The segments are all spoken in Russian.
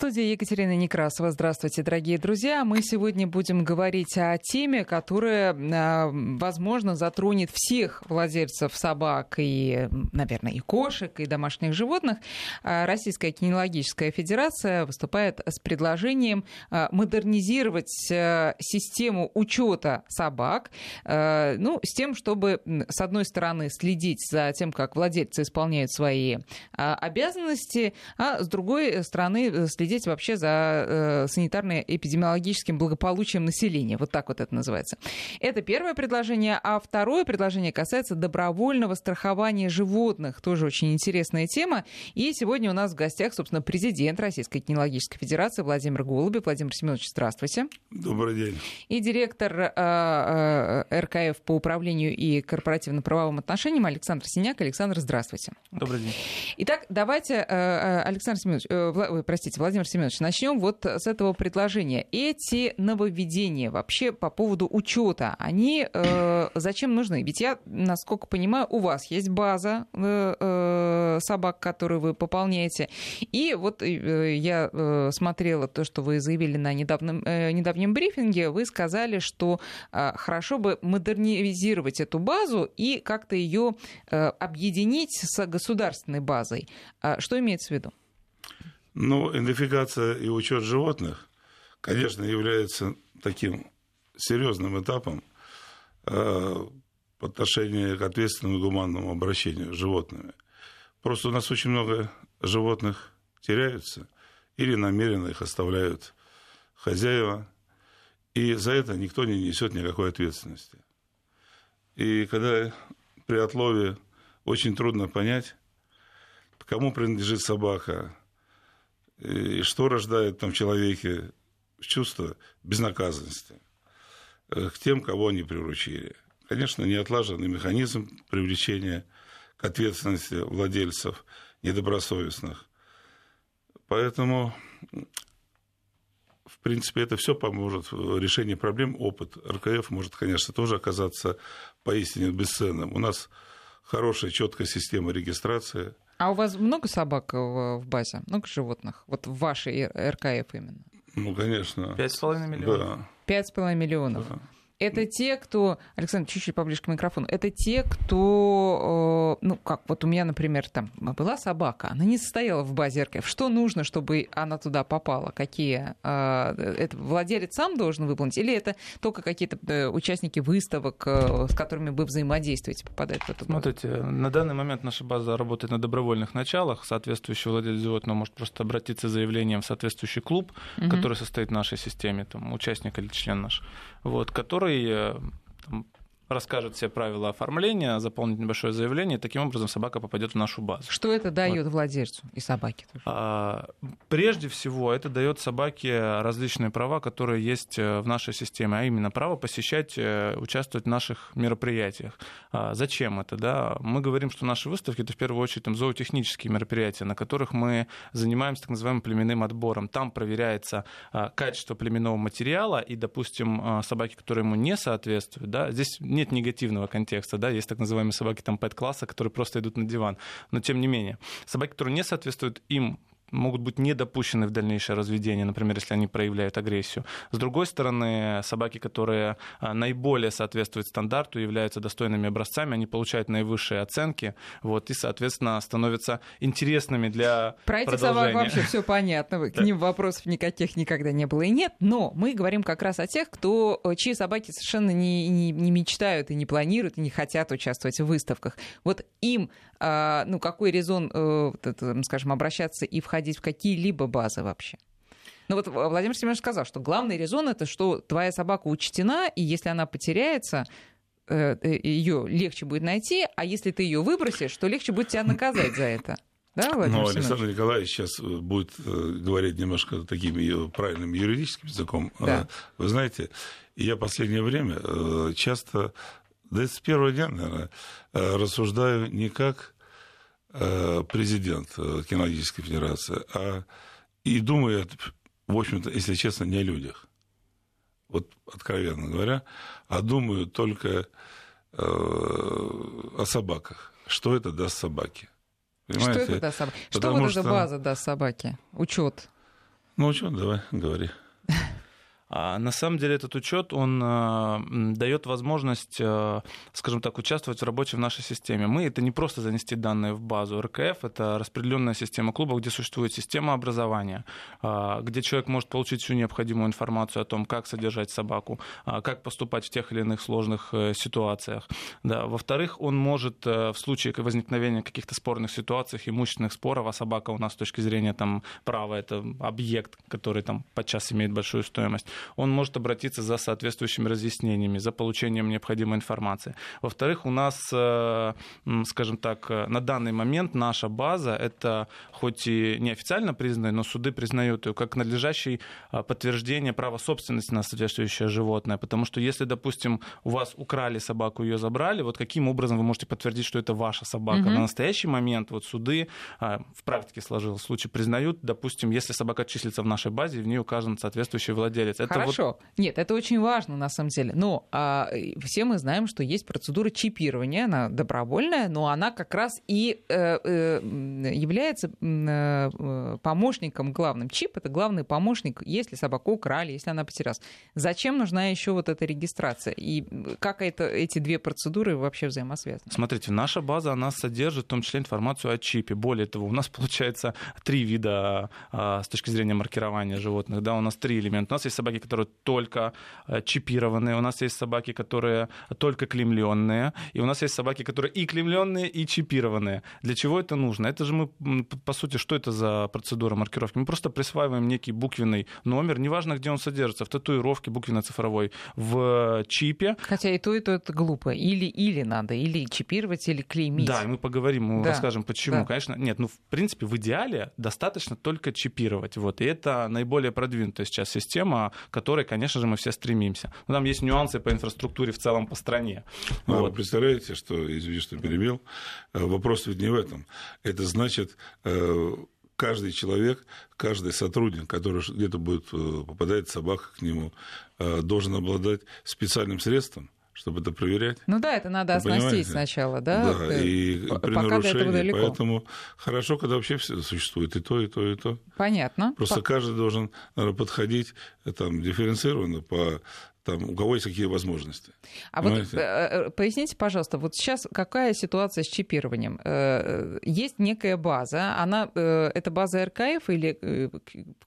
студии Екатерина Некрасова. Здравствуйте, дорогие друзья. Мы сегодня будем говорить о теме, которая, а, возможно, затронет всех владельцев собак и, наверное, и кошек, и домашних животных. А, Российская кинологическая федерация выступает с предложением а, модернизировать систему учета собак, ну, с тем, чтобы, с одной стороны, следить за тем, как владельцы исполняют свои обязанности, а с другой стороны, следить вообще за э, санитарно-эпидемиологическим благополучием населения. Вот так вот это называется. Это первое предложение. А второе предложение касается добровольного страхования животных. Тоже очень интересная тема. И сегодня у нас в гостях, собственно, президент Российской кинологической федерации Владимир Голубев. Владимир Семенович, здравствуйте. Добрый день. И директор э, э, РКФ по управлению и корпоративно-правовым отношениям Александр Синяк. Александр, здравствуйте. Добрый день. Итак, давайте, э, э Александр Семенович, э, простите, Владимир Владимир Семенович, начнем вот с этого предложения. Эти нововведения вообще по поводу учета, они э, зачем нужны? Ведь я, насколько понимаю, у вас есть база э, э, собак, которую вы пополняете. И вот э, я э, смотрела то, что вы заявили на недавнем, э, недавнем брифинге. Вы сказали, что э, хорошо бы модернизировать эту базу и как-то ее э, объединить с государственной базой. А что имеется в виду? Ну, идентификация и учет животных, конечно, является таким серьезным этапом э, по к ответственному и гуманному обращению с животными. Просто у нас очень много животных теряются или намеренно их оставляют хозяева, и за это никто не несет никакой ответственности. И когда при отлове очень трудно понять, кому принадлежит собака, и что рождает там в человеке чувство безнаказанности э, к тем, кого они приручили. Конечно, неотлаженный механизм привлечения к ответственности владельцев недобросовестных. Поэтому, в принципе, это все поможет в решении проблем. Опыт РКФ может, конечно, тоже оказаться поистине бесценным. У нас хорошая, четкая система регистрации – а у вас много собак в базе? Много животных? Вот в вашей РКФ именно? Ну, конечно. Пять с половиной миллионов. Пять с половиной миллионов. Да это те, кто... Александр, чуть-чуть поближе к микрофону. Это те, кто... Э, ну, как вот у меня, например, там была собака, она не состояла в базе РКФ. Что нужно, чтобы она туда попала? Какие... Э, это владелец сам должен выполнить? Или это только какие-то э, участники выставок, с которыми вы взаимодействуете, попадают в эту базу? Смотрите, на данный момент наша база работает на добровольных началах. Соответствующий владелец животного может просто обратиться с заявлением в соответствующий клуб, угу. который состоит в нашей системе, там, участник или член наш, вот, который э, расскажет все правила оформления, заполнит небольшое заявление, и таким образом собака попадет в нашу базу. Что это дает вот. владельцу и собаке? Тоже? А, прежде всего, это дает собаке различные права, которые есть э, в нашей системе, а именно право посещать, э, участвовать в наших мероприятиях. А, зачем это? Да? Мы говорим, что наши выставки это в первую очередь там, зоотехнические мероприятия, на которых мы занимаемся так называемым племенным отбором. Там проверяется а, качество племенного материала, и, допустим, а, собаки, которые ему не соответствуют, да, здесь нет негативного контекста, да, есть так называемые собаки там пэт-класса, которые просто идут на диван, но тем не менее, собаки, которые не соответствуют им могут быть не допущены в дальнейшее разведение, например, если они проявляют агрессию. С другой стороны, собаки, которые а, наиболее соответствуют стандарту, являются достойными образцами, они получают наивысшие оценки, вот, и, соответственно, становятся интересными для Про этих собак вообще все понятно, к ним вопросов никаких никогда не было и нет, но мы говорим как раз о тех, кто, э, чьи собаки совершенно не, не, не мечтают и не планируют, и не хотят участвовать в выставках. Вот им, а, ну, какой резон, э, скажем, обращаться и входить входить в какие-либо базы вообще. Ну вот Владимир Семенович сказал, что главный резон это, что твоя собака учтена, и если она потеряется, э, э, ее легче будет найти, а если ты ее выбросишь, то легче будет тебя наказать за это. Да, Владимир Ну, Александр Николаевич сейчас э, будет говорить немножко таким правильным юридическим языком. Да. Вы знаете, я в последнее время часто, да с первого дня, наверное, рассуждаю не как президент э, Кинологической Федерации, а и думает, в общем-то, если честно, не о людях. Вот откровенно говоря, а думаю только э, о собаках. Что это даст собаке? Понимаете? Что это даст собаке? Что вот эта база даст собаке? Учет. Ну что, давай, говори. А на самом деле этот учет, он э, дает возможность, э, скажем так, участвовать в работе в нашей системе. Мы это не просто занести данные в базу. РКФ — это распределенная система клуба, где существует система образования, где человек может получить всю необходимую информацию о том, как содержать собаку, как поступать в тех или иных сложных э, ситуациях. Да. Во-вторых, он может э, в случае возникновения каких-то спорных ситуаций, имущественных споров, а собака у нас с точки зрения там, права — это объект, который там подчас имеет большую стоимость, он может обратиться за соответствующими разъяснениями, за получением необходимой информации. Во-вторых, у нас, э, скажем так, э, на данный момент наша база, это хоть и неофициально признанная, но суды признают ее как надлежащее э, подтверждение права собственности на соответствующее животное. Потому что если, допустим, у вас украли собаку, ее забрали, вот каким образом вы можете подтвердить, что это ваша собака? Угу. На настоящий момент вот суды в практике сложился случай, признают, допустим, если собака числится в нашей базе, в ней указан соответствующий владелец. Это Хорошо. Вот... Нет, это очень важно на самом деле. Но а, все мы знаем, что есть процедура чипирования, она добровольная, но она как раз и э, э, является э, помощником главным. Чип это главный помощник, если собаку украли, если она потерялась. Зачем нужна еще вот эта регистрация? И как это, эти две процедуры вообще взаимосвязаны? Смотрите, наша база, она содержит в том числе информацию о чипе. Более того, у нас получается три вида а, с точки зрения маркирования животных. Да, у нас три элемента. У нас есть собаки, которые только э, чипированные, у нас есть собаки, которые только клемленные, и у нас есть собаки, которые и клемленные, и чипированные. Для чего это нужно? Это же мы, по сути, что это за процедура маркировки? Мы просто присваиваем некий буквенный номер, неважно, где он содержится, в татуировке буквенно-цифровой, в чипе. Хотя и то, и то это глупо. Или-или надо, или чипировать, или клеймить. Да, мы поговорим, мы да. расскажем, почему. Да. Конечно, нет, ну, в принципе, в идеале достаточно только чипировать. Вот, и это наиболее продвинутая сейчас система, которая, конечно же, мы все стремимся. Но там есть нюансы по инфраструктуре в целом по стране. А вот. Вы представляете, что, извините, что перебил, э, вопрос ведь не в этом. Это значит, э, каждый человек, каждый сотрудник, который где-то будет э, попадает собака к нему, должен обладать специальным средством, чтобы это проверять. Ну да, это надо оснастить сначала, да? Да, и при Пока нарушении, поэтому хорошо, когда вообще все существует и то, и то, и то. Понятно. Просто по... каждый должен, наверное, подходить там, дифференцированно по там, у кого есть какие возможности. А Понимаете? вот э, э, поясните, пожалуйста, вот сейчас какая ситуация с чипированием? Э, есть некая база, она, это база РКФ или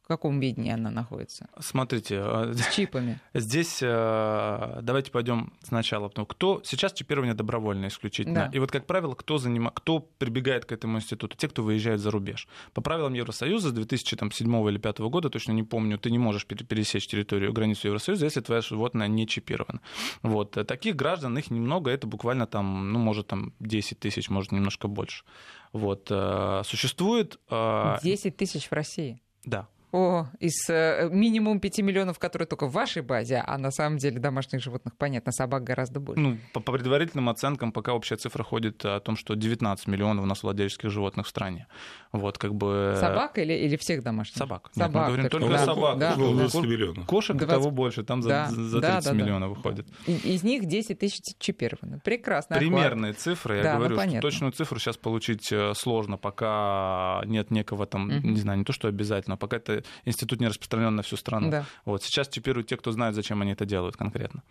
в каком виде она находится? Смотрите. С чипами. Здесь давайте пойдем сначала. Кто сейчас чипирование добровольное исключительно. Да. И вот, как правило, кто, заним... кто прибегает к этому институту? Те, кто выезжает за рубеж. По правилам Евросоюза с 2007 или 2005 года, точно не помню, ты не можешь пересечь территорию, границу Евросоюза, если твоя животное не чипировано. Вот. Таких граждан, их немного, это буквально там, ну, может, там 10 тысяч, может, немножко больше. Вот. Э, существует... 10 э, тысяч в России? Да. О, из э, минимум 5 миллионов, которые только в вашей базе, а на самом деле домашних животных, понятно, собак гораздо больше. Ну, по, по предварительным оценкам, пока общая цифра ходит о том, что 19 миллионов у нас владельческих животных в стране. Вот, как бы... Собак или, или всех домашних? Собак. собак Нет, мы говорим только, только собак. Да, да. 20 миллионов. Кошек 20... того больше, там да, за, за 30 да, да, миллионов да. выходит. Из них 10 тысяч чипированы. Прекрасно. Примерные охват. цифры, я да, говорю, ну, что точную цифру сейчас получить э, сложно, пока нет некого там, угу. не знаю, не то, что обязательно, пока это институт не распространен на всю страну. Да. Вот сейчас чипируют те, кто знает, зачем они это делают конкретно.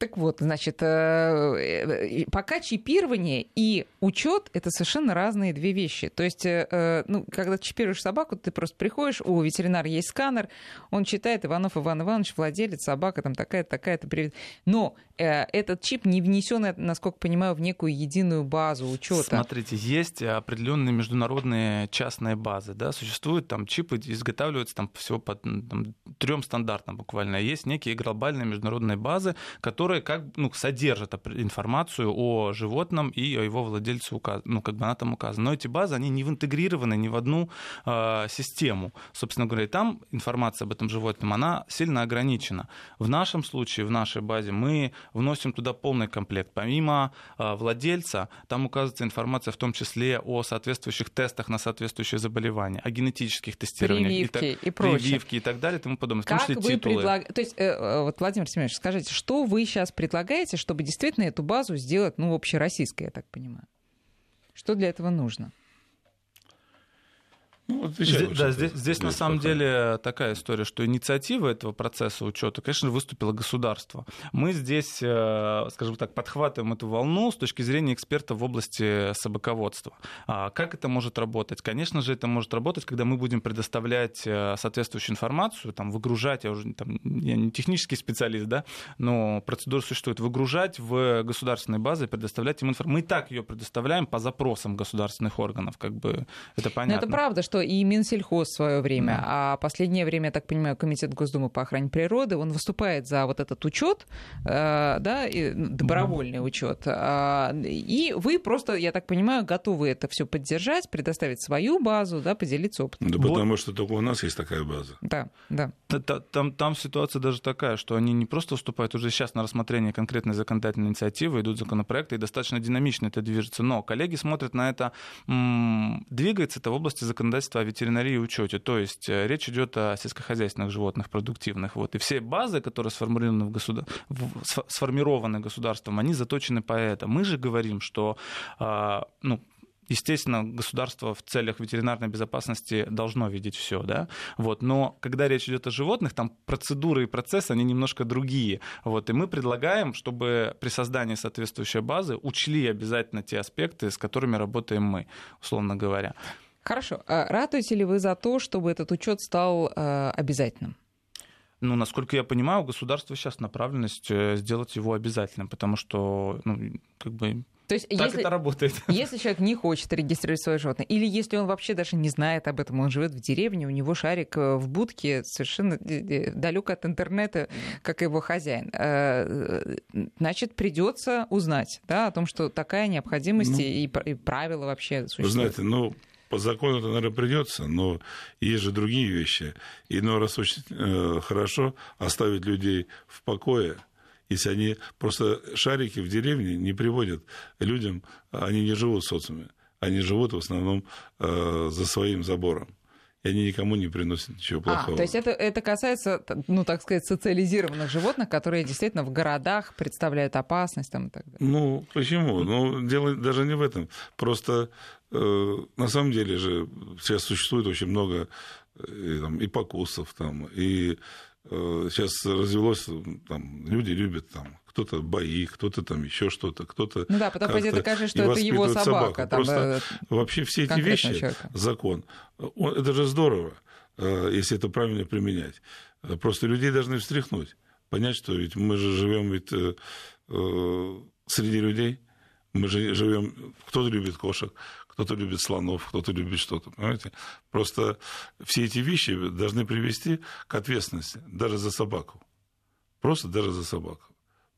Так вот, значит, э, э, пока чипирование и учет это совершенно разные две вещи. То есть, э, ну, когда чипируешь собаку, ты просто приходишь, у ветеринара есть сканер, он читает Иванов Иван Иванович, владелец, собака там такая-то, такая-то, привет. Но этот чип не внесен, насколько понимаю, в некую единую базу учета. Смотрите, есть определенные международные частные базы, да, существуют там чипы, изготавливаются там всего по трем стандартам буквально. Есть некие глобальные международные базы, которые которые как ну, содержат информацию о животном и о его владельце, указ... ну, как бы она там указана. Но эти базы, они не интегрированы ни в одну э, систему. Собственно говоря, и там информация об этом животном, она сильно ограничена. В нашем случае, в нашей базе, мы вносим туда полный комплект. Помимо э, владельца, там указывается информация в том числе о соответствующих тестах на соответствующие заболевания, о генетических тестированиях. Прививки и, так, и прочее. Прививки и так далее и тому подобное. Как вы предлаг... То есть, э, э, вот, Владимир Семенович, скажите, что вы сейчас сейчас предлагаете, чтобы действительно эту базу сделать, ну, общероссийской, я так понимаю? Что для этого нужно? Ну, здесь, да, здесь, здесь на самом пока. деле такая история, что инициатива этого процесса учета, конечно, выступило государство. Мы здесь, э, скажем так, подхватываем эту волну с точки зрения эксперта в области собаководства. А как это может работать? Конечно же, это может работать, когда мы будем предоставлять э, соответствующую информацию, там, выгружать, я уже там, я не технический специалист, да, но процедура существует, выгружать в государственные базы, предоставлять им информацию. Мы и так ее предоставляем по запросам государственных органов, как бы это понятно. Но это правда, что и Минсельхоз в свое время, mm. а последнее время, я так понимаю, Комитет Госдумы по охране природы, он выступает за вот этот учет, э, да, ну, добровольный учет. А, и вы просто, я так понимаю, готовы это все поддержать, предоставить свою базу, да, поделиться опытом. Да вот. потому что только у нас есть такая база. Да, да. Там, там ситуация даже такая, что они не просто выступают уже сейчас на рассмотрение конкретной законодательной инициативы, идут законопроекты, и достаточно динамично это движется. Но коллеги смотрят на это, двигается это в области законодательства о ветеринарии и учете. То есть э, речь идет о сельскохозяйственных животных продуктивных. Вот. И все базы, которые сформированы, в государ... сформированы государством, они заточены по этому. Мы же говорим, что а, ну, Естественно, государство в целях ветеринарной безопасности должно видеть все, да, вот, но когда речь идет о животных, там процедуры и процессы, они немножко другие, вот, и мы предлагаем, чтобы при создании соответствующей базы учли обязательно те аспекты, с которыми работаем мы, условно говоря. Хорошо. А радуете ли вы за то, чтобы этот учет стал э, обязательным? Ну, насколько я понимаю, у государства сейчас направленность э, сделать его обязательным, потому что, ну, как бы то есть, так если, это работает. Если человек не хочет регистрировать свое животное, или если он вообще даже не знает об этом, он живет в деревне, у него шарик э, в будке совершенно э, далек от интернета, как его хозяин, значит, придется узнать да, о том, что такая необходимость ну, и, и правила вообще существуют. Вы знаете, ну, по закону это, наверное, придется, но есть же другие вещи. Иной раз очень э, хорошо оставить людей в покое, если они просто шарики в деревне не приводят людям, они не живут в социуме, они живут в основном э, за своим забором и они никому не приносят ничего плохого. А, то есть это, это касается, ну, так сказать, социализированных животных, которые действительно в городах представляют опасность там, и так далее. Ну, почему? Ну, дело даже не в этом. Просто на самом деле же сейчас существует очень много э, там, и покусов, там, и Э, сейчас развелось, там, люди любят там, кто-то бои, кто-то там еще что-то, кто-то... Ну да, потом пойдет докажет, что это его собака. Там, Просто э, вообще все эти вещи, человека. закон, он, это же здорово, э, если это правильно применять. Просто людей должны встряхнуть, понять, что ведь мы же живем ведь среди людей, мы же живем, кто-то любит кошек, кто-то любит слонов, кто-то любит что-то, понимаете? Просто все эти вещи должны привести к ответственности, даже за собаку. Просто даже за собаку.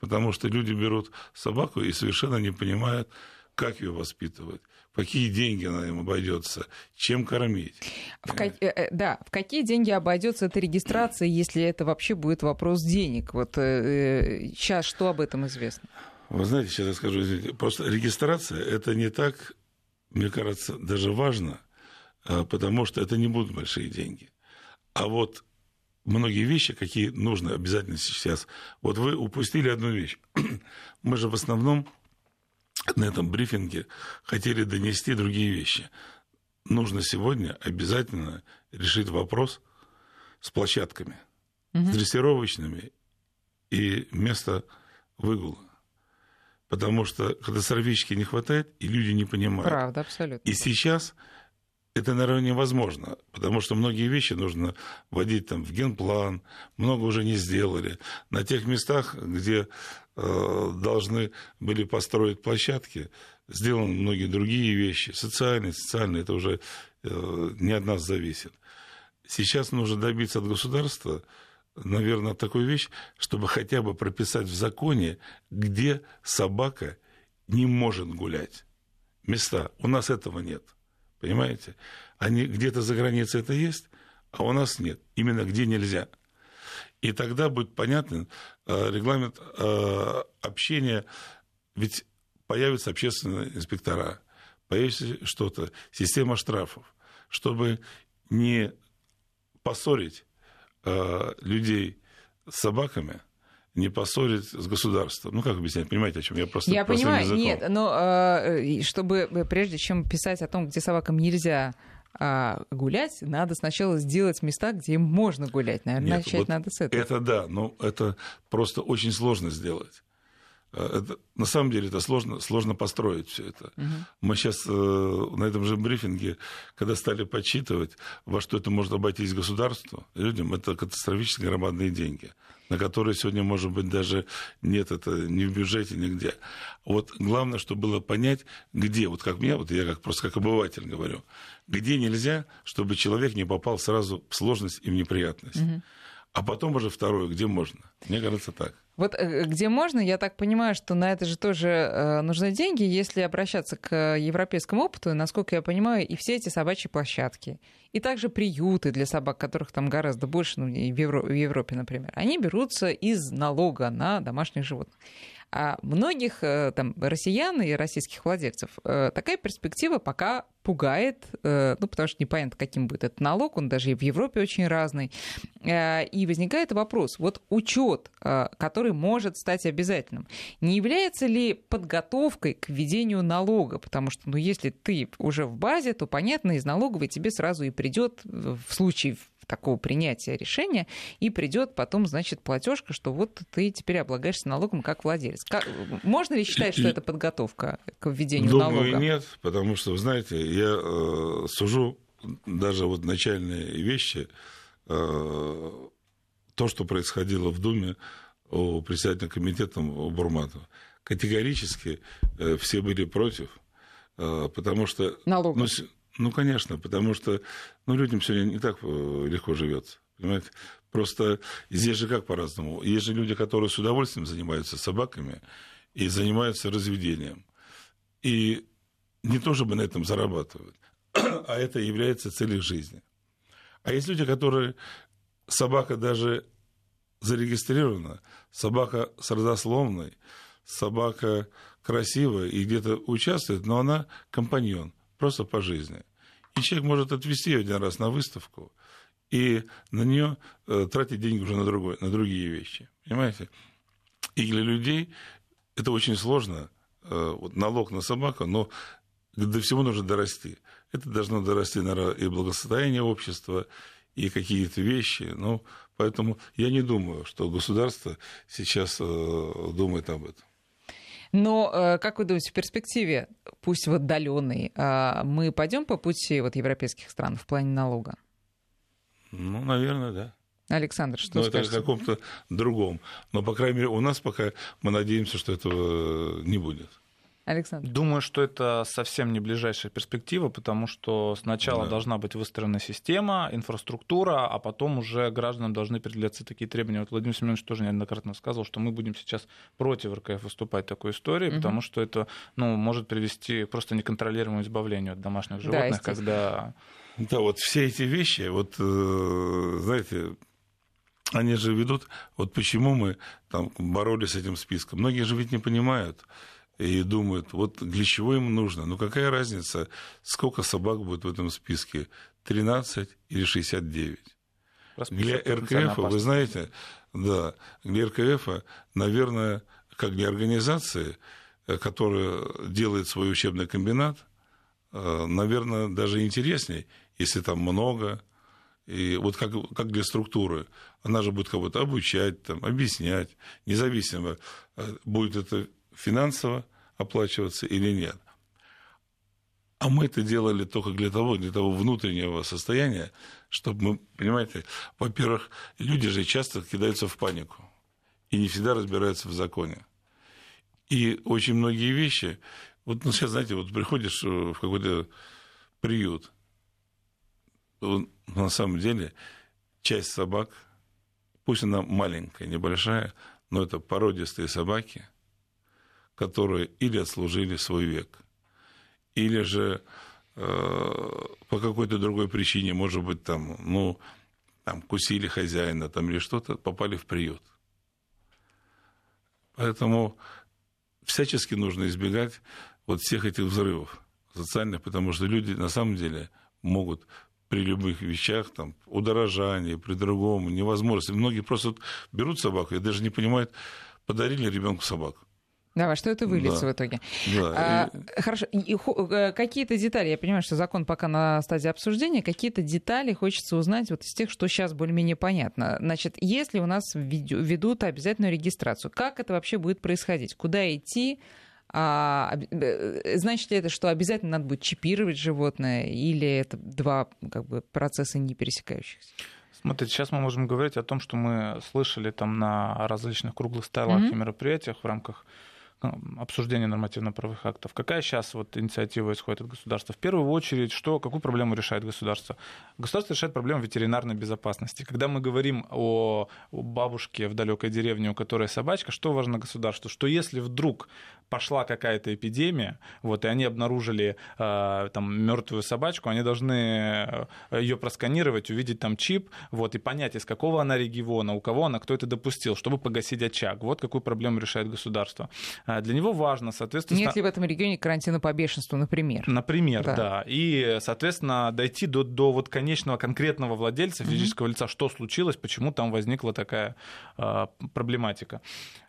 Потому что люди берут собаку и совершенно не понимают, как ее воспитывать, какие деньги она им обойдется, чем кормить. В ка- э, э, да, в какие деньги обойдется эта регистрация, если это вообще будет вопрос денег? Вот э, сейчас что об этом известно? Вы знаете, сейчас я скажу, извините, просто регистрация это не так мне кажется, даже важно, э, потому что это не будут большие деньги. А вот многие вещи, какие нужно обязательно сейчас. Вот вы упустили одну вещь. Мы же в основном на этом брифинге хотели донести другие вещи. Нужно сегодня обязательно решить вопрос с площадками, угу. с дрессировочными и место выгула. Потому что сорвички не хватает, и люди не понимают. Правда, абсолютно. И сейчас это, наверное, невозможно, потому что многие вещи нужно вводить там, в генплан, много уже не сделали. На тех местах, где э, должны были построить площадки, сделаны многие другие вещи, социальные, социальные, это уже э, не от нас зависит. Сейчас нужно добиться от государства наверное, такую вещь, чтобы хотя бы прописать в законе, где собака не может гулять. Места. У нас этого нет. Понимаете? Они где-то за границей это есть, а у нас нет. Именно где нельзя. И тогда будет понятен э, регламент э, общения. Ведь появятся общественные инспектора, появится что-то, система штрафов, чтобы не поссорить э, людей с собаками не поссорить с государством. Ну, как объяснять? Понимаете, о чем я просто Я понимаю, языком. нет, но э, чтобы прежде чем писать о том, где собакам нельзя А гулять надо сначала сделать места, где им можно гулять. Наверное, Нет, начать вот надо с этого. Это да, но это просто очень сложно сделать. Э, Это, на самом деле это сложно, сложно построить все это. Мгм. Мы сейчас э, на этом же брифинге, когда стали подсчитывать, во что это может обойтись государству, людям, это катастрофически громадные деньги, на которые сегодня, может быть, даже нет это ни в бюджете, нигде. Вот главное, чтобы было понять, где, вот как мне, вот я как, просто как обыватель говорю, где нельзя, чтобы человек не попал сразу в сложность и в неприятность. А потом уже второе, где можно. Мне кажется, так. Вот э, где можно, я так понимаю, что на это же тоже э, нужны деньги, если обращаться к европейскому опыту, насколько я понимаю, и все эти собачьи площадки, и также приюты для собак, которых там гораздо больше, ну, в, в Европе, например, они берутся из налога на домашних животных. А многих э, там россиян и российских владельцев э, такая перспектива пока пугает, э, ну, потому что непонятно, каким будет этот налог, он даже и в Европе очень разный. И возникает вопрос, вот учет, который может стать обязательным, не является ли подготовкой к введению налога? Потому что, ну, если ты уже в базе, то, понятно, из налоговой тебе сразу и придет в случае такого принятия решения, и придет потом, значит, платежка, что вот ты теперь облагаешься налогом как владелец. Как- можно ли считать, что это подготовка к введению Думаю, налога? нет, потому что, вы знаете, я э, сужу даже вот начальные вещи, э, то, что происходило в Думе у председателя комитета у Бурматова. Категорически э, все были против, э, потому что... Налога. Ну, ну, конечно, потому что ну, людям сегодня не так э, легко живется. Понимаете? Просто здесь же как по-разному. Есть же люди, которые с удовольствием занимаются собаками и занимаются разведением. И не то чтобы на этом зарабатывают, а это является целью жизни. А есть люди, которые собака даже зарегистрирована, собака с родословной, собака красивая и где-то участвует, но она компаньон, просто по жизни. И человек может отвезти ее один раз на выставку и на нее э, тратить деньги уже на, другой, на другие вещи. Понимаете? И для людей это очень сложно. э, вот налог на собаку, но до всего нужно дорасти. Это должно дорасти, наверное, и благосостояние общества, и какие-то вещи. Ну, поэтому я не думаю, что государство сейчас э, думает об этом. Но, э, как вы думаете, в перспективе, пусть в отдаленной, а, мы пойдем по пути вот европейских стран в плане налога? Ну, наверное, да. Александр, что Но это в скажете? каком-то другом. Но, по крайней мере, у нас пока мы надеемся, что этого не будет. Александр. Думаю, что это совсем не ближайшая перспектива, потому что сначала Да. должна быть выстроена система, инфраструктура, а потом уже гражданам должны определяться такие требования. Вот Владимир Семенович тоже неоднократно сказал, что мы будем сейчас против РКФ выступать в такой истории, Мгм. потому что это ну, может привести к просто неконтролируемому избавлению от домашних Да, животных, естественно. когда Да, вот все эти вещи, вот, э, знаете, они же ведут, вот почему мы там боролись с этим списком. Многие же ведь не понимают и думают, вот для чего им нужно. Ну какая разница, сколько собак будет в этом списке, 13 или 69? Для РКФ, вы знаете, да, для РКФ, наверное, как для организации, э, которая делает свой учебный комбинат, э, наверное, даже интересней, если там много, и вот как, как для структуры. Она же будет кого-то обучать, там, объяснять, независимо, э, будет это финансово оплачиваться или нет. А мы это делали только для того, для того внутреннего состояния, чтобы мы, понимаете, во-первых, люди же часто кидаются в панику и не всегда разбираются в законе. И очень многие вещи, вот ну, сейчас, знаете, вот приходишь э, в какой-то приют, на самом деле часть собак, пусть она маленькая, небольшая, но это породистые собаки, которые или отслужили свой век, или же э, по какой-то другой причине, может быть, там, ну, там, кусили хозяина там, или что-то, попали в приют. Поэтому всячески нужно избегать вот всех этих взрывов социальных, потому что люди на самом деле могут при любых вещах, там, удорожании, при другом, невозможности. Многие просто берут собаку и даже не понимают, подарили ребенку собаку. Давай, что это выльется Да. в итоге? Да, А, и- Хорошо. И э, какие-то детали, я понимаю, что закон пока на стадии обсуждения, какие-то детали хочется узнать вот из тех, что сейчас более-менее понятно. Значит, если у нас ведут обязательную регистрацию, как это вообще будет происходить? Куда идти? А, э, значит ли это, что обязательно надо будет чипировать животное, или это два как бы, процесса не пересекающихся? Смотрите, сейчас мы можем говорить о том, что мы слышали там на различных круглых столах Мгм. и мероприятиях в рамках обсуждения нормативно-правовых актов. Какая сейчас вот инициатива исходит от государства? В первую очередь, что, какую проблему решает государство? Государство решает проблему ветеринарной безопасности. Когда мы говорим о, бабушке в далекой деревне, у которой собачка, что важно государству? Что если вдруг пошла какая-то эпидемия, вот, и они обнаружили э, там мертвую собачку, они должны ее просканировать, увидеть там чип, вот, и понять, из какого она региона, у кого она, кто это допустил, чтобы погасить очаг. Вот какую проблему решает государство. А Для него важно, соответственно... Нет ли в этом регионе карантина по бешенству, например? Например, Да. да. И, соответственно, дойти до, до вот конечного конкретного владельца физического лица, что случилось, почему там возникла такая а, проблематика.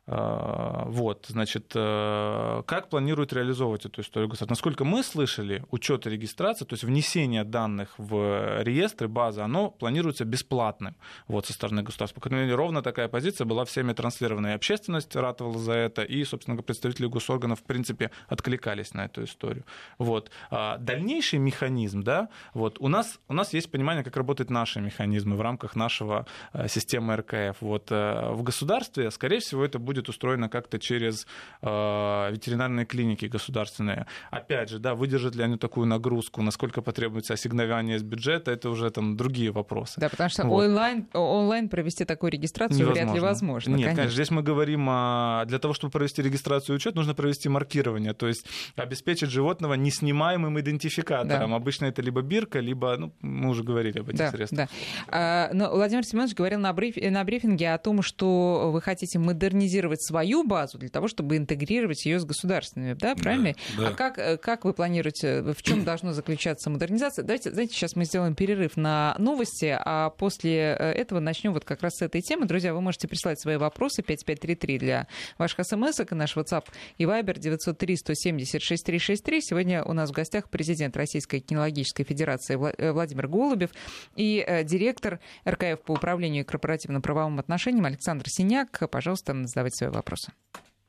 А, вот, значит, э, как планирует реализовывать эту историю государство? Насколько мы слышали, учет и регистрация, то есть внесение данных в реестры, базы, оно планируется бесплатным вот, со стороны государства. По крайней мере, ровно такая позиция была всеми транслирована. И общественность ратовала за это, и, собственно, представители госорганов, в принципе, откликались на эту историю. Вот. А дальнейший механизм, да, вот, у нас, у нас есть понимание, как работают наши механизмы в рамках нашего э, системы РКФ. Вот, э, в государстве, скорее всего, это будет устроено как-то через э, ветеринарные клиники государственные. Опять же, да, выдержат ли они такую нагрузку, насколько потребуется ассигнование из бюджета, это уже там другие вопросы. Да, потому что Вот. онлайн, онлайн провести такую регистрацию вряд ли возможно. Нет, конечно. конечно. Здесь мы говорим, о... для того, чтобы провести регистрацию и учет, нужно провести маркирование, то есть обеспечить животного неснимаемым идентификатором. Да. Обычно это либо бирка, либо, ну, мы уже говорили об этих Да, средствах. да. А, но Владимир Семенович говорил на, бриф- на брифинге о том, что вы хотите модернизировать свою базу для того, чтобы интегрировать ее с государственными, да, правильно? да. А как, э, как вы планируете, в чем должна заключаться модернизация? Давайте, знаете, сейчас мы сделаем перерыв на новости, а после э, этого начнем вот как раз с этой темы. Друзья, вы можете прислать свои вопросы 5533 для ваших смс и наш WhatsApp и Viber 903 170 6363. Сегодня у нас в гостях президент Российской кинологической федерации Вла- э, Владимир Голубев и э, директор РКФ по управлению корпоративно-правовым отношениям Александр Синяк. Пожалуйста, задавайте свои вопросы.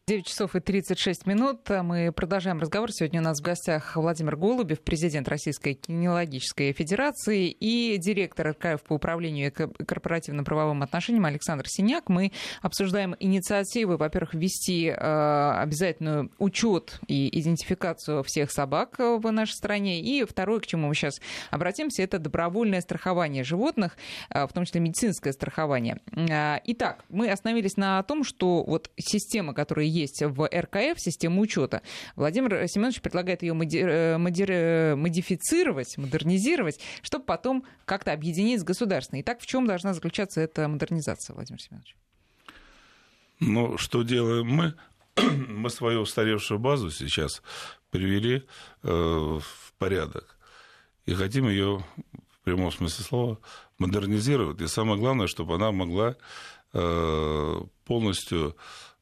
9 часов и 36 минут. Мы продолжаем разговор. Сегодня у нас в гостях Владимир Голубев, президент Российской кинологической федерации и директор РКФ по управлению корпоративно-правовым отношениям Александр Синяк. Мы обсуждаем инициативы, во-первых, ввести э, обязательную учет и идентификацию всех собак в нашей стране. И второе, к чему мы сейчас обратимся, это добровольное страхование животных, э, в том числе медицинское страхование. Э, Итак, мы остановились на том, что вот система, которая есть в РКФ, система учета, Владимир Семенович предлагает ее э, модифицировать, модернизировать, чтобы потом как-то объединить с государственной. Итак, в чем должна заключаться эта модернизация, Владимир Семенович? Ну, что делаем мы? мы свою устаревшую базу сейчас привели э, в порядок. И хотим ее, в прямом смысле слова, модернизировать. И самое главное, чтобы она могла э, полностью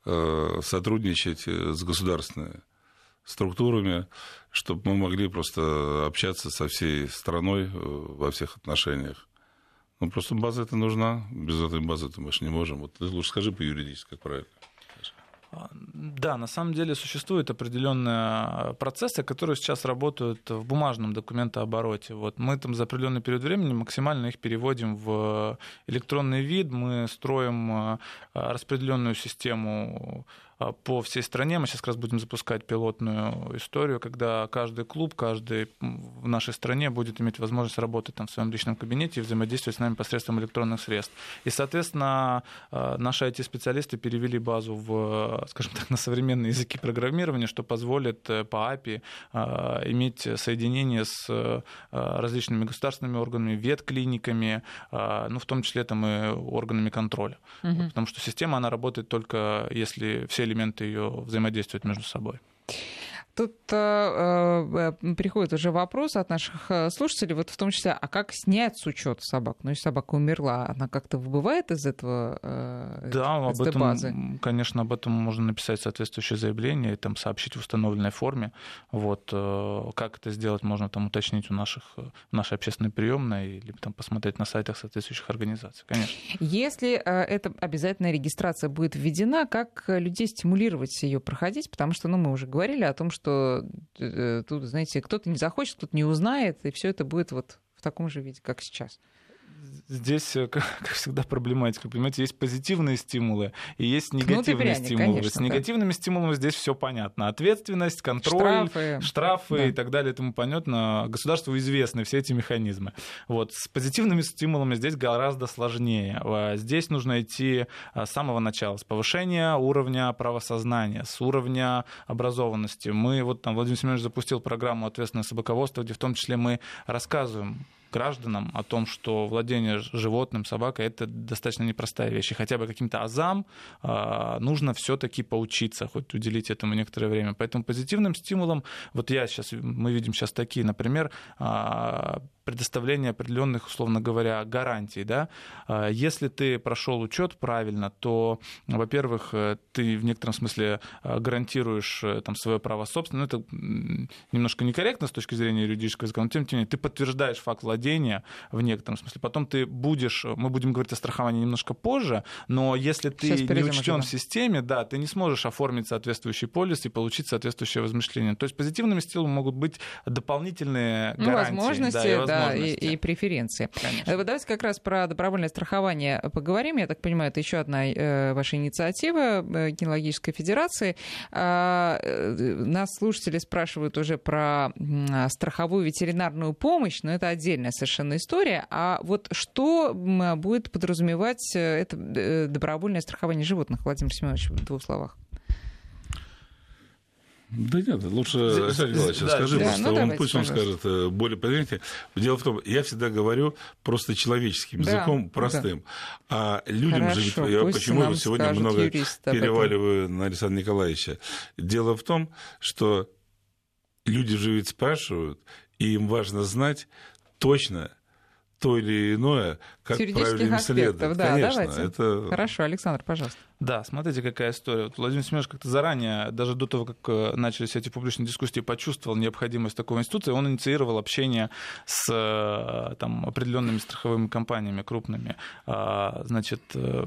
сотрудничать с государственными структурами, чтобы мы могли просто общаться со всей страной э, во всех отношениях. Ну, просто база это нужна. Без этой базы мы же не можем. Вот ты лучше скажи по юридически, как правильно. Да, на самом деле существуют определенные процессы, которые сейчас работают в бумажном документообороте. Вот мы там за определенный период времени максимально их переводим в электронный вид, мы строим э, распределенную систему э, по всей стране. Мы сейчас как раз будем запускать пилотную историю, когда каждый клуб, каждый в нашей стране будет иметь возможность работать там в своем личном кабинете и взаимодействовать с нами посредством электронных средств. И, соответственно, э, наши IT-специалисты перевели базу в, скажем так, на современные языки программирования, что позволит э, по API иметь соединение с э, различными государственными органами, ветклиниками, ну, в том числе там и органами контроля. Мгм. Потому что система, она работает только если все элементы ее взаимодействуют между собой. Тут э, э, приходит уже вопрос от наших э, слушателей, вот в том числе, а как снять с учета собак? Ну, если собака умерла, она как-то выбывает из этого э, Да, из об этом, базы? конечно, об этом можно написать соответствующее заявление и там сообщить в установленной форме. Вот, э, как это сделать, можно там уточнить у наших, э, нашей общественной приемной или там посмотреть на сайтах соответствующих организаций, конечно. Если э, эта обязательная регистрация будет введена, как людей стимулировать ее проходить? Потому что, ну, мы уже говорили о том, что что э, тут, знаете, кто-то не захочет, кто-то не узнает, и все это будет вот в таком же виде, как сейчас здесь, э, как, всегда, проблематика. Понимаете, есть позитивные стимулы и есть негативные пряник, стимулы. Конечно, С негативными да. стимулами здесь все понятно. Ответственность, контроль, штрафы, штрафы да. и так далее и тому понятно. Государству известны все эти механизмы. Вот. С позитивными стимулами здесь гораздо сложнее. А здесь нужно идти а, с самого начала, с повышения уровня правосознания, с уровня образованности. Мы, вот там Владимир Семенович запустил программу «Ответственное собаководство», где в том числе мы рассказываем гражданам о том, что владение животным, собакой, это достаточно непростая вещь. И хотя бы каким-то азам а, нужно все-таки поучиться, хоть уделить этому некоторое время. Поэтому позитивным стимулом, вот я сейчас, мы видим сейчас такие, например, а, предоставление определенных, условно говоря, гарантий. Да? А, если ты прошел учет правильно, то, во-первых, э, ты в некотором смысле а, гарантируешь э, там, свое право собственности. Ну, это немножко некорректно с точки зрения юридического языка, но тем не менее ты подтверждаешь факт владения в некотором смысле. Потом ты будешь, мы будем говорить о страховании немножко позже, но если ты не учтен в системе, да, ты не сможешь оформить соответствующий полис и получить соответствующее возмещение. То есть позитивными стилами могут быть дополнительные ну, гарантии. Возможности, да, да, и, и преференции. Конечно. Э, давайте как раз про добровольное страхование поговорим. Я так понимаю, это еще одна э, ваша инициатива э, Кинологической Федерации. А, нас слушатели спрашивают уже про страховую ветеринарную помощь, но это отдельная совершенно история. А вот что будет подразумевать это добровольное страхование животных, Владимир Семенович, в двух словах? Да нет, лучше Александр Николаевич, да, скажи, да, просто ну, он, пусть он скажет э, более понятнее. Дело в том, я всегда говорю просто человеческим да, языком, простым. Да. А людям Хорошо, же, я почему сегодня много переваливаю на Александра Николаевича. Дело в том, что люди же ведь спрашивают, и им важно знать точно, то или иное, как правильно следовать. Да, Конечно, давайте. это... Хорошо, Александр, пожалуйста. Да, смотрите, какая история. Вот Владимир Семенович как-то заранее, даже до того, как э, начались эти публичные дискуссии, почувствовал необходимость такой институции. Он инициировал общение с э, там, определенными страховыми компаниями крупными. А, значит, э,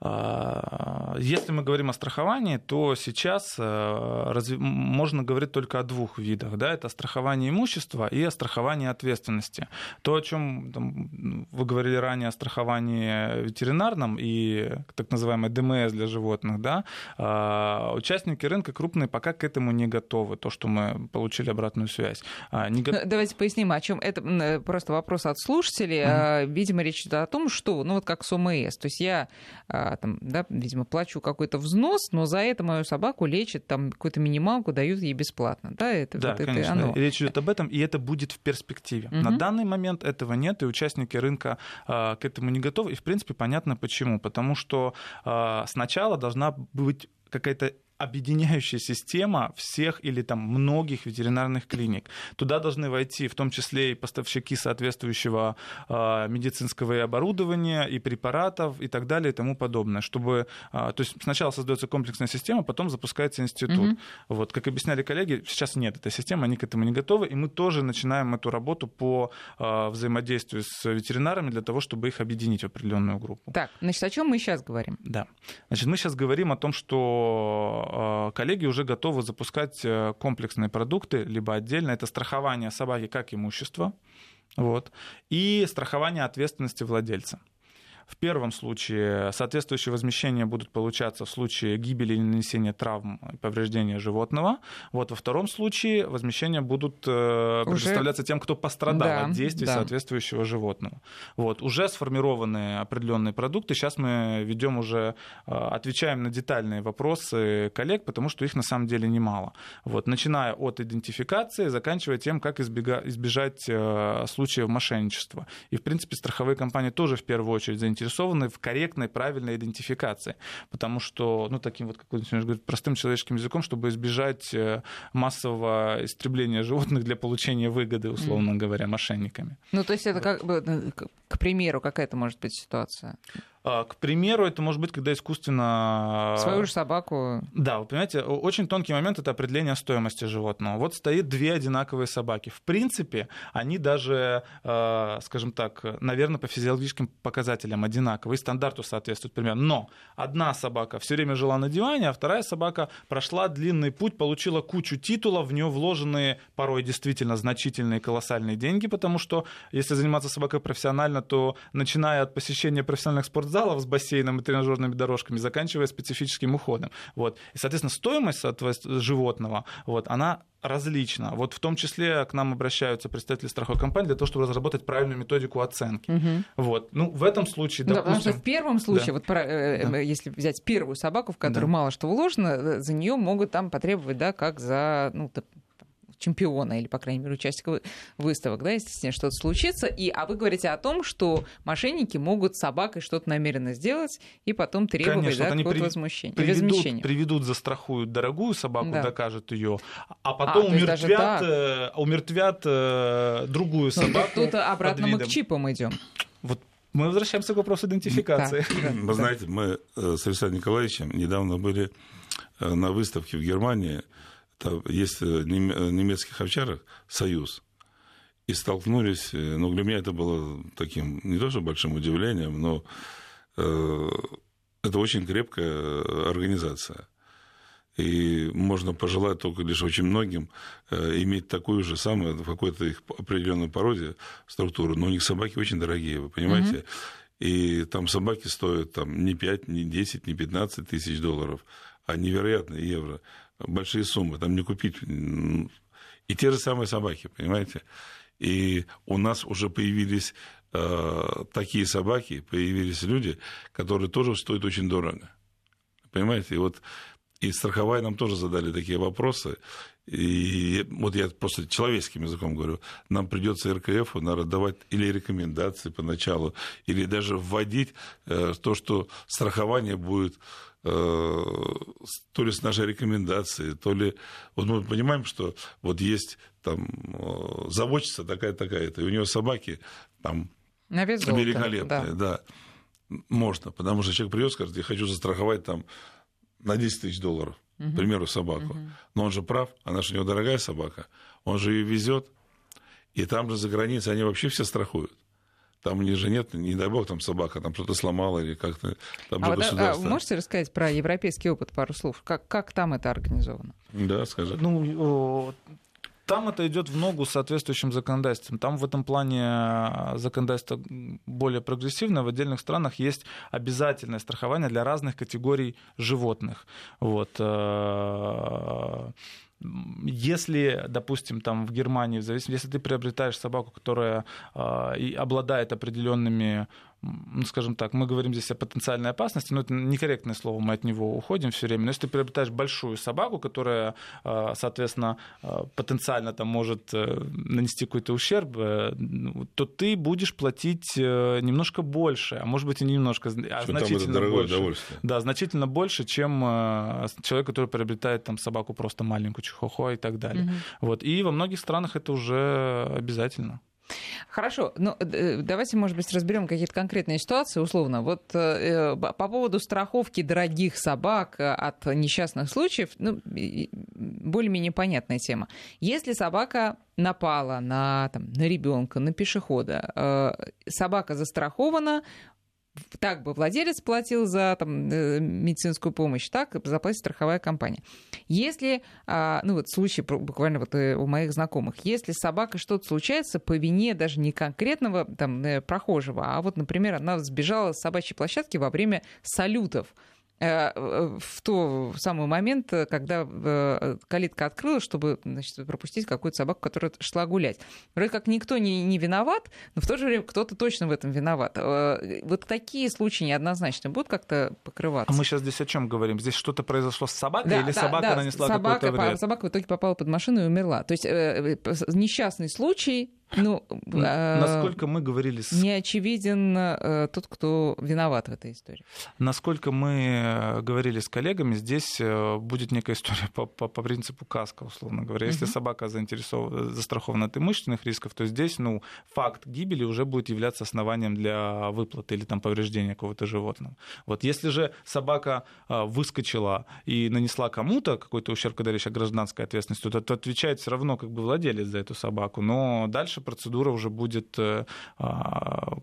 если мы говорим о страховании, то сейчас э, можно говорить только о двух видах. Да? Это страхование имущества и о страховании ответственности. То, о чем там, вы говорили ранее о страховании ветеринарном и так называемой ДМС для животных, да? А, участники рынка крупные пока к этому не готовы, то, что мы получили обратную связь. А, не го... Давайте поясним, о чем это э, просто вопрос от слушателей. Mm-hmm. Видимо, речь идет о том, что, ну вот как с ОМС, то есть я там, да, видимо, плачу какой-то взнос, но за это мою собаку лечат, там какую-то минималку дают ей бесплатно. Да, это, да вот конечно. Это оно. Речь идет об этом, и это будет в перспективе. Угу. На данный момент этого нет, и участники рынка а, к этому не готовы. И, в принципе, понятно почему. Потому что а, сначала должна быть какая-то объединяющая система всех или там многих ветеринарных клиник. Туда должны войти в том числе и поставщики соответствующего э, медицинского оборудования, и препаратов, и так далее, и тому подобное. Чтобы, э, то есть сначала создается комплексная система, потом запускается институт. Mm-hmm. Вот, как объясняли коллеги, сейчас нет этой системы, они к этому не готовы, и мы тоже начинаем эту работу по э, взаимодействию с ветеринарами для того, чтобы их объединить в определенную группу. Так, значит, о чем мы сейчас говорим? Да. Значит, мы сейчас говорим о том, что Э, коллеги уже готовы запускать э, комплексные продукты, либо отдельно. Это страхование собаки как имущество, вот, и страхование ответственности владельца. В первом случае соответствующие возмещения будут получаться в случае гибели или нанесения травм и повреждения животного. Вот во втором случае возмещения будут э, уже... предоставляться тем, кто пострадал да, от действий да. соответствующего животного. Вот. Уже сформированы определенные продукты. Сейчас мы ведем уже, э, отвечаем на детальные вопросы коллег, потому что их на самом деле немало. Вот. Начиная от идентификации, заканчивая тем, как избежать э, случаев мошенничества. И, в принципе, страховые компании тоже в первую очередь заинтересованы заинтересованы в корректной, правильной идентификации. Потому что, ну, таким вот, как Владимир говорит, простым человеческим языком, чтобы избежать э, массового истребления животных для получения выгоды, условно говоря, мошенниками. Ну, то есть это как бы, э, к примеру, какая-то может быть ситуация? А, к примеру, это может быть, когда искусственно... Свою же собаку... Да, вы понимаете, очень тонкий момент — это определение стоимости животного. Вот стоит две одинаковые собаки. В принципе, они даже, а, скажем так, наверное, по физиологическим показателям одинаковые, стандарту соответствуют примерно. Но одна собака все время жила на диване, а вторая собака прошла длинный путь, получила кучу титулов, в нее вложены порой действительно значительные колоссальные деньги, потому что если заниматься собакой профессионально, то начиная от посещения профессиональных спортзалов, залов с бассейном и тренажерными дорожками, заканчивая специфическим уходом. Вот. И, соответственно, стоимость животного, вот, она различна. Вот в том числе к нам обращаются представители страховой компании для того, чтобы разработать правильную методику оценки. Угу. Вот. Ну, в этом случае, допустим... Да, потому что в первом случае, да. вот про, э, да. если взять первую собаку, в которую да. мало что вложено, э, за нее могут там потребовать, да, как за ну, чемпиона или, по крайней мере, участника выставок, да, если с ней что-то случится. И, а вы говорите о том, что мошенники могут с собакой что-то намеренно сделать и потом требовать Конечно, да, вот какого-то при... возмущения. Приведут, приведут, застрахуют дорогую собаку, да. докажут ее, а потом а, умертвят, э, умертвят э, другую ну, собаку. Тут обратно мы к чипам идем. Вот мы возвращаемся к вопросу идентификации. Да, Вы знаете, мы э, с Александром Николаевичем недавно были на выставке в Германии там есть э, немецких овчарок «Союз». И столкнулись, э, ну, для меня это было таким не то что большим удивлением, но э, это очень крепкая организация. И можно пожелать только лишь очень многим э, иметь такую же самую, в какой-то их определенной породе структуру. Но у них собаки очень дорогие, вы понимаете? Mm-hmm. И там собаки стоят там, не 5, не 10, не 15 тысяч долларов, а невероятные евро большие суммы, там не купить. И те же самые собаки, понимаете? И у нас уже появились э, такие собаки, появились люди, которые тоже стоят очень дорого. Понимаете? И вот и страховая нам тоже задали такие вопросы. И вот я просто человеческим языком говорю, нам придется РКФ надо давать или рекомендации поначалу, или даже вводить э, то, что страхование будет то ли с нашей рекомендацией, то ли... Вот мы понимаем, что вот есть там э, заводчица такая-такая-то, и у нее собаки там великолепные, да. да. Можно, потому что человек придет скажет, я хочу застраховать там на 10 тысяч долларов, угу. к примеру, собаку. Угу. Но он же прав, она же у него дорогая собака, он же ее везет, и там же за границей они вообще все страхуют. Там ниже нет, не дай бог, там собака там что-то сломала или как-то там а, вот, а вы можете рассказать про европейский опыт пару слов? Как, как там это организовано? Да, скажи. Ну, там это идет в ногу с соответствующим законодательством. Там в этом плане а, законодательство более прогрессивное. В отдельных странах есть обязательное страхование для разных категорий животных. Вот. Если, допустим, там в Германии, в зависимости, если ты приобретаешь собаку, которая э, обладает определенными ну, скажем так, мы говорим здесь о потенциальной опасности, но это некорректное слово, мы от него уходим все время. Но если ты приобретаешь большую собаку, которая, э, соответственно, э, потенциально там может э, нанести какой-то ущерб, ну, то ты будешь платить немножко больше, а может быть и не немножко, а Что значительно больше. Да, значительно больше, чем человек, который приобретает там собаку просто маленькую, чихохо и так далее. Угу. Вот. И во многих странах это уже обязательно. Хорошо, ну э, давайте, может быть, разберем какие-то конкретные ситуации, условно. Вот э, по поводу страховки дорогих собак от несчастных случаев, ну, более-менее понятная тема. Если собака напала на, там, на ребенка, на пешехода, э, собака застрахована, так бы владелец платил за там, э, медицинскую помощь, так заплатит страховая компания. Если, а, ну вот случай буквально вот э, у моих знакомых, если с собакой что-то случается по вине даже не конкретного там, э, прохожего, а вот, например, она сбежала с собачьей площадки во время салютов, в тот самый момент, когда э, калитка открылась, чтобы значит, пропустить какую-то собаку, которая шла гулять. Вроде как никто не, не виноват, но в то же время кто-то точно в этом виноват. Э, вот такие случаи неоднозначно будут как-то покрываться. А мы сейчас здесь о чем говорим? Здесь что-то произошло с собакой да, или да, собака да, нанесла собака, какой-то вред? Собака в итоге попала под машину и умерла. То есть несчастный случай Ну, насколько мы говорили с... Не очевиден э, тот, кто виноват в этой истории. Насколько мы э, говорили с коллегами, здесь э, будет некая история по, по, по принципу каска, условно говоря. Если угу. собака заинтересована, застрахована от имущественных рисков, то здесь ну, факт гибели уже будет являться основанием для выплаты или там, повреждения какого-то животного. Вот. Если же собака выскочила и нанесла кому-то какой-то ущерб, когда речь о гражданской ответственности, то, то отвечает все равно как бы владелец за эту собаку. Но дальше дальше процедура уже будет, э, а,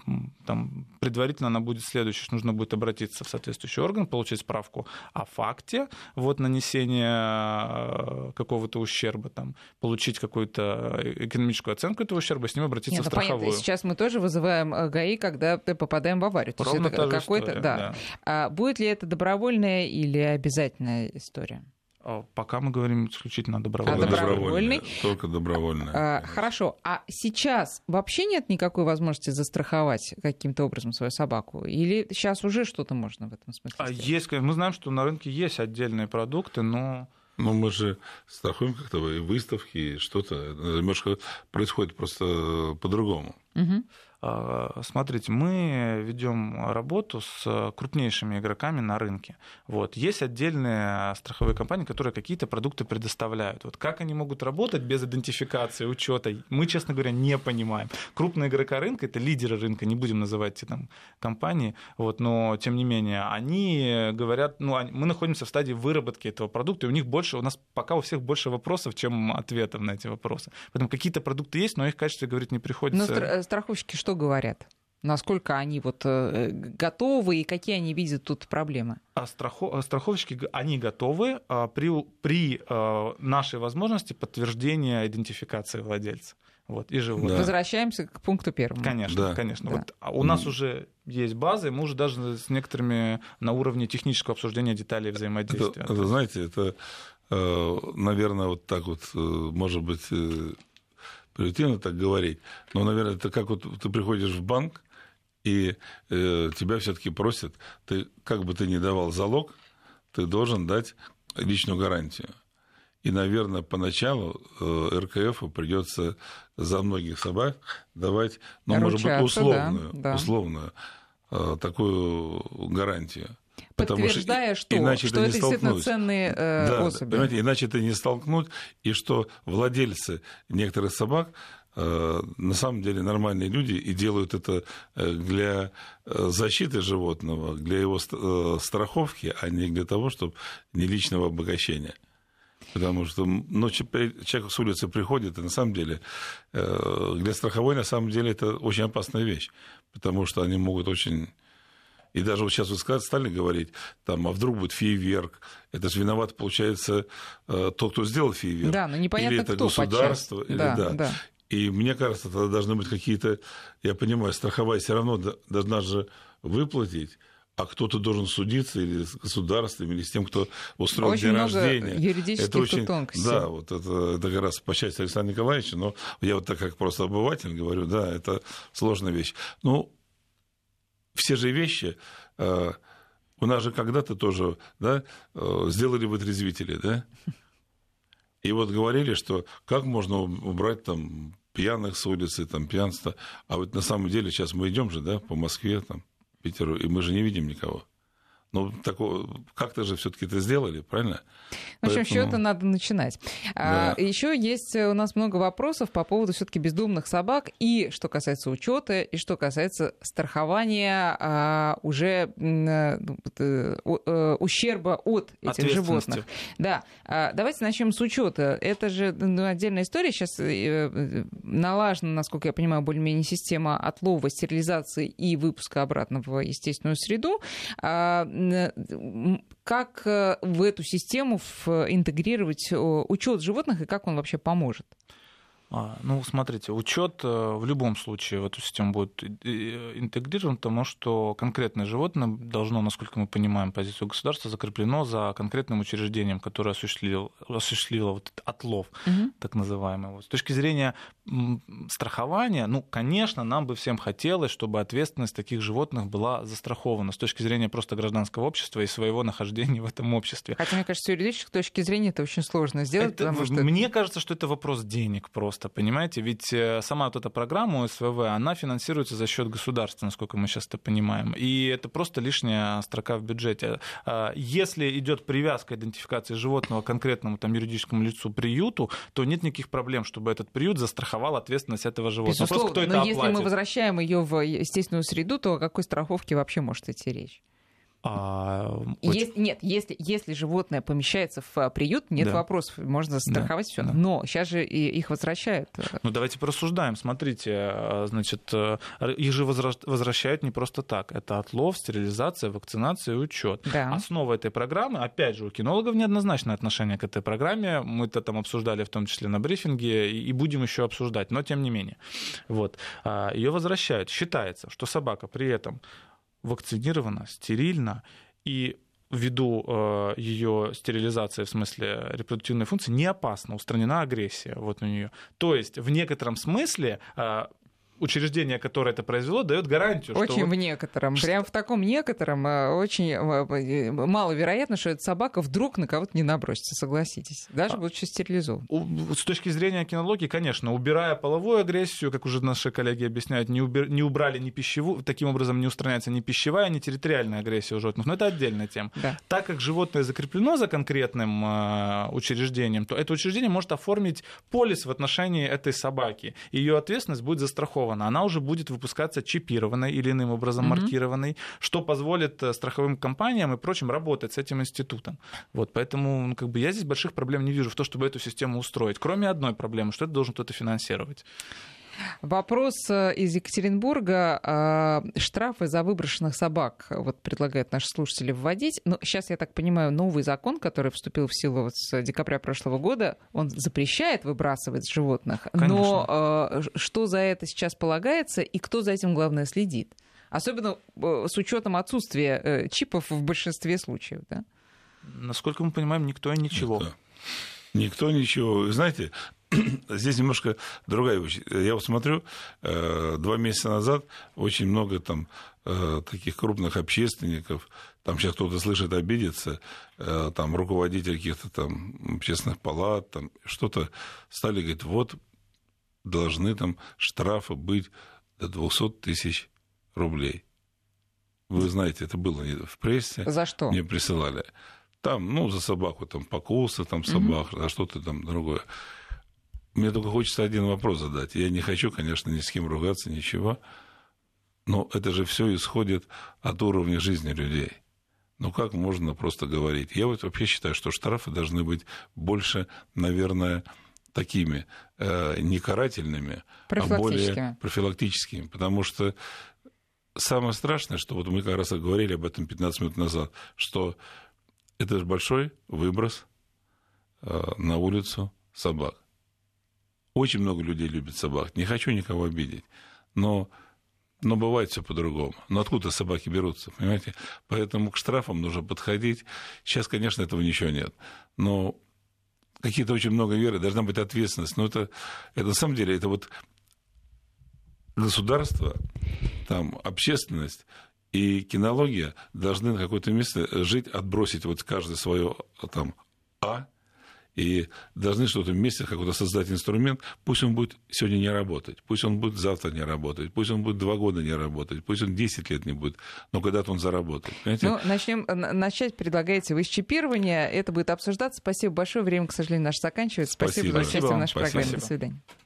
там, предварительно она будет следующая, нужно будет обратиться в соответствующий орган, получить справку о факте вот, нанесения э, какого-то ущерба, там, получить какую-то экономическую оценку этого ущерба, с ним обратиться Нет, в ну, страховую. Понятно. Сейчас мы тоже вызываем э, ГАИ, когда попадаем в аварию. Ровно То есть это какой-то, да. да. А будет ли это добровольная или обязательная история? А, пока мы говорим исключительно о добровольной. А добровольный. Только добровольный. А, хорошо. А сейчас вообще нет никакой возможности застраховать каким-то образом свою собаку? Или сейчас уже что-то можно в этом смысле? А есть, мы знаем, что на рынке есть отдельные продукты, но ну, мы же страхуем как-то и выставки, и что-то. Немножко происходит просто по-другому. Угу. А, смотрите, мы ведем работу с крупнейшими игроками на рынке. Вот. Есть отдельные страховые компании, которые какие-то продукты предоставляют. Вот как они могут работать без идентификации, учета, мы, честно говоря, не понимаем. Крупные игрока рынка, это лидеры рынка, не будем называть эти там компании, вот, но тем не менее, они говорят, ну, мы находимся в стадии выработки этого продукта, и у них больше, у нас пока у всех больше вопросов, чем ответов на эти вопросы. Поэтому какие-то продукты есть, но их качестве говорить не приходится. Но страховщики что говорят? Насколько они вот э, готовы и какие они видят тут проблемы? А страхов... страховщики, они готовы а, при, при а, нашей возможности подтверждения идентификации владельца. Вот, и живут. Да. Возвращаемся к пункту первому. Конечно, да. конечно. Да. Вот, а у нас уже есть базы, мы уже даже с некоторыми на уровне технического обсуждения деталей взаимодействия. Это, это знаете, это, э, наверное, вот так вот, может быть, примитивно так говорить, но, наверное, это как вот ты приходишь в банк, и э, тебя все-таки просят, ты как бы ты ни давал залог, ты должен дать личную гарантию. И, наверное, поначалу э, РКФ придется за многих собак давать, ну, может быть, условную, да, да. условную э, такую гарантию. Подтверждая, что, что, иначе что это, это действительно ценные э, да, особи. Понимаете, иначе это не столкнуть, и что владельцы некоторых собак э, на самом деле нормальные люди и делают это э, для э, защиты животного, для его страховки, а не для того, чтобы не личного обогащения. Потому что ну, человек с улицы приходит, и на самом деле для страховой на самом деле это очень опасная вещь, потому что они могут очень и даже вот сейчас вы стали говорить, там, а вдруг будет фейерверк. Это же виноват, получается, э, тот, кто сделал фейерверк. Да, но непонятно, или это кто государство, или да, да. да. И мне кажется, тогда должны быть какие-то, я понимаю, страховая все равно должна же выплатить а кто-то должен судиться или с государством, или с тем, кто устроил очень день много рождения. Юридических это очень, тонкостей. Да, вот это, это как раз по части Александра Николаевича, но я вот так как просто обыватель говорю, да, это сложная вещь. Ну, все же вещи э, у нас же когда-то тоже да, э, сделали вытрезвители, да? И вот говорили, что как можно убрать там пьяных с улицы, там пьянство. А вот на самом деле сейчас мы идем же, да, по Москве, там, Питеру, и мы же не видим никого. Ну, такого, как-то же все-таки это сделали, правильно? В общем, Поэтому... счета надо начинать. А, да. А, еще есть у нас много вопросов по поводу все-таки бездумных собак и что касается учета, и что касается страхования а, уже а, а, ущерба от этих животных. Да. А, давайте начнем с учета. Это же ну, отдельная история. Сейчас э, налажена, насколько я понимаю, более-менее система отлова, стерилизации и выпуска обратно в естественную среду. А, как э, в эту систему интегрировать учет животных и как он вообще поможет? А, ну, смотрите, учет э, в любом случае в эту систему будет интегрирован, потому что конкретное животное должно, насколько мы понимаем, позицию государства закреплено за конкретным учреждением, которое осуществило, осуществило вот этот отлов, угу. так называемый. Вот. С точки зрения страхования, ну, конечно, нам бы всем хотелось, чтобы ответственность таких животных была застрахована с точки зрения просто гражданского общества и своего нахождения в этом обществе. Хотя, мне кажется, с юридической точки зрения это очень сложно сделать, это, потому что... Мне кажется, что это вопрос денег просто место, понимаете? Ведь э, сама вот эта программа СВВ, она финансируется за счет государства, насколько мы сейчас это понимаем. И это просто лишняя строка в бюджете. А, если идет привязка идентификации животного к конкретному там, юридическому лицу приюту, то нет никаких проблем, чтобы этот приют застраховал ответственность этого животного. Безусловно, Просто кто но это если оплатит? мы возвращаем ее в естественную среду, то о какой страховке вообще может идти речь? А, если, нет, если, если животное помещается в а, приют, нет да. вопросов, можно страховать да. все. Да. Но сейчас же их возвращают. Ну давайте порассуждаем. Смотрите, а, значит, э, их же возвращают не просто так. Это отлов, стерилизация, вакцинация и учет. Да. Основа этой программы, опять же, у кинологов неоднозначное отношение к этой программе. Мы это там обсуждали в том числе на брифинге и будем еще обсуждать, но тем не менее. Вот. Ее возвращают. Считается, что собака при этом вакцинирована, стерильна, и ввиду э, ее стерилизации, в смысле репродуктивной функции, не опасна, устранена агрессия вот у нее. То есть в некотором смысле э, учреждение, которое это произвело, дает гарантию. Очень что в некотором. Что... Прям в таком некотором э, очень э, э, маловероятно, что эта собака вдруг на кого-то не набросится, согласитесь. Даже а... будучи стерилизован. С точки зрения кинологии, конечно, убирая половую агрессию, как уже наши коллеги объясняют, не, убир... не убрали ни пищевую, таким образом не устраняется ни пищевая, ни территориальная агрессия у животных. Но это отдельная тема. Да. Так как животное закреплено за конкретным учреждением, то это учреждение может оформить полис в отношении этой собаки. Ее ответственность будет застрахована застрахована, она уже будет выпускаться чипированной или иным образом mm-hmm. маркированной, что позволит э, страховым компаниям и прочим работать с этим институтом. Вот, поэтому ну, как бы я здесь больших проблем не вижу в том, чтобы эту систему устроить, кроме одной проблемы, что это должен кто-то финансировать. Вопрос э, из Екатеринбурга. А, штрафы за выброшенных собак вот предлагают наши слушатели вводить. Но сейчас, я так понимаю, новый закон, который вступил в силу вот с декабря прошлого года, он запрещает выбрасывать животных. Конечно. Но а, что за это сейчас полагается и кто за этим, главное, следит? Особенно э, с учетом отсутствия э, чипов в большинстве случаев. Да? Насколько мы понимаем, никто и ничего. Никто. Никто ничего. Знаете, здесь немножко другая вещь. Я вот смотрю, э, два месяца назад очень много там э, таких крупных общественников, там сейчас кто-то слышит, обидится, э, там руководители каких-то там общественных палат, там что-то стали говорить, вот должны там штрафы быть до 200 тысяч рублей. Вы знаете, это было в прессе. За что? Мне присылали. Там, ну, за собаку, там, покусы, там, собак, mm-hmm. за что-то там другое. Мне только хочется один вопрос задать. Я не хочу, конечно, ни с кем ругаться, ничего. Но это же все исходит от уровня жизни людей. Ну как можно просто говорить? Я вот вообще считаю, что штрафы должны быть больше, наверное, такими э, не карательными, а более профилактическими. Потому что самое страшное, что вот мы как раз говорили об этом 15 минут назад, что это же большой выброс э, на улицу собак. Очень много людей любят собак. Не хочу никого обидеть. Но, но бывает все по-другому. Но откуда собаки берутся, понимаете? Поэтому к штрафам нужно подходить. Сейчас, конечно, этого ничего нет. Но какие-то очень много веры, должна быть ответственность. Но это, это на самом деле, это вот государство, там, общественность и кинология должны на какое-то место жить, отбросить вот каждое свое там А, и должны что-то вместе какой-то создать инструмент. Пусть он будет сегодня не работать, пусть он будет завтра не работать, пусть он будет два года не работать, пусть он 10 лет не будет, но когда-то он заработает. Понимаете? Ну, начнем, начать предлагаете вы с чипирования. Это будет обсуждаться. Спасибо большое. Время, к сожалению, наше заканчивается. Спасибо, Спасибо за участие в нашей Спасибо. программе. До свидания.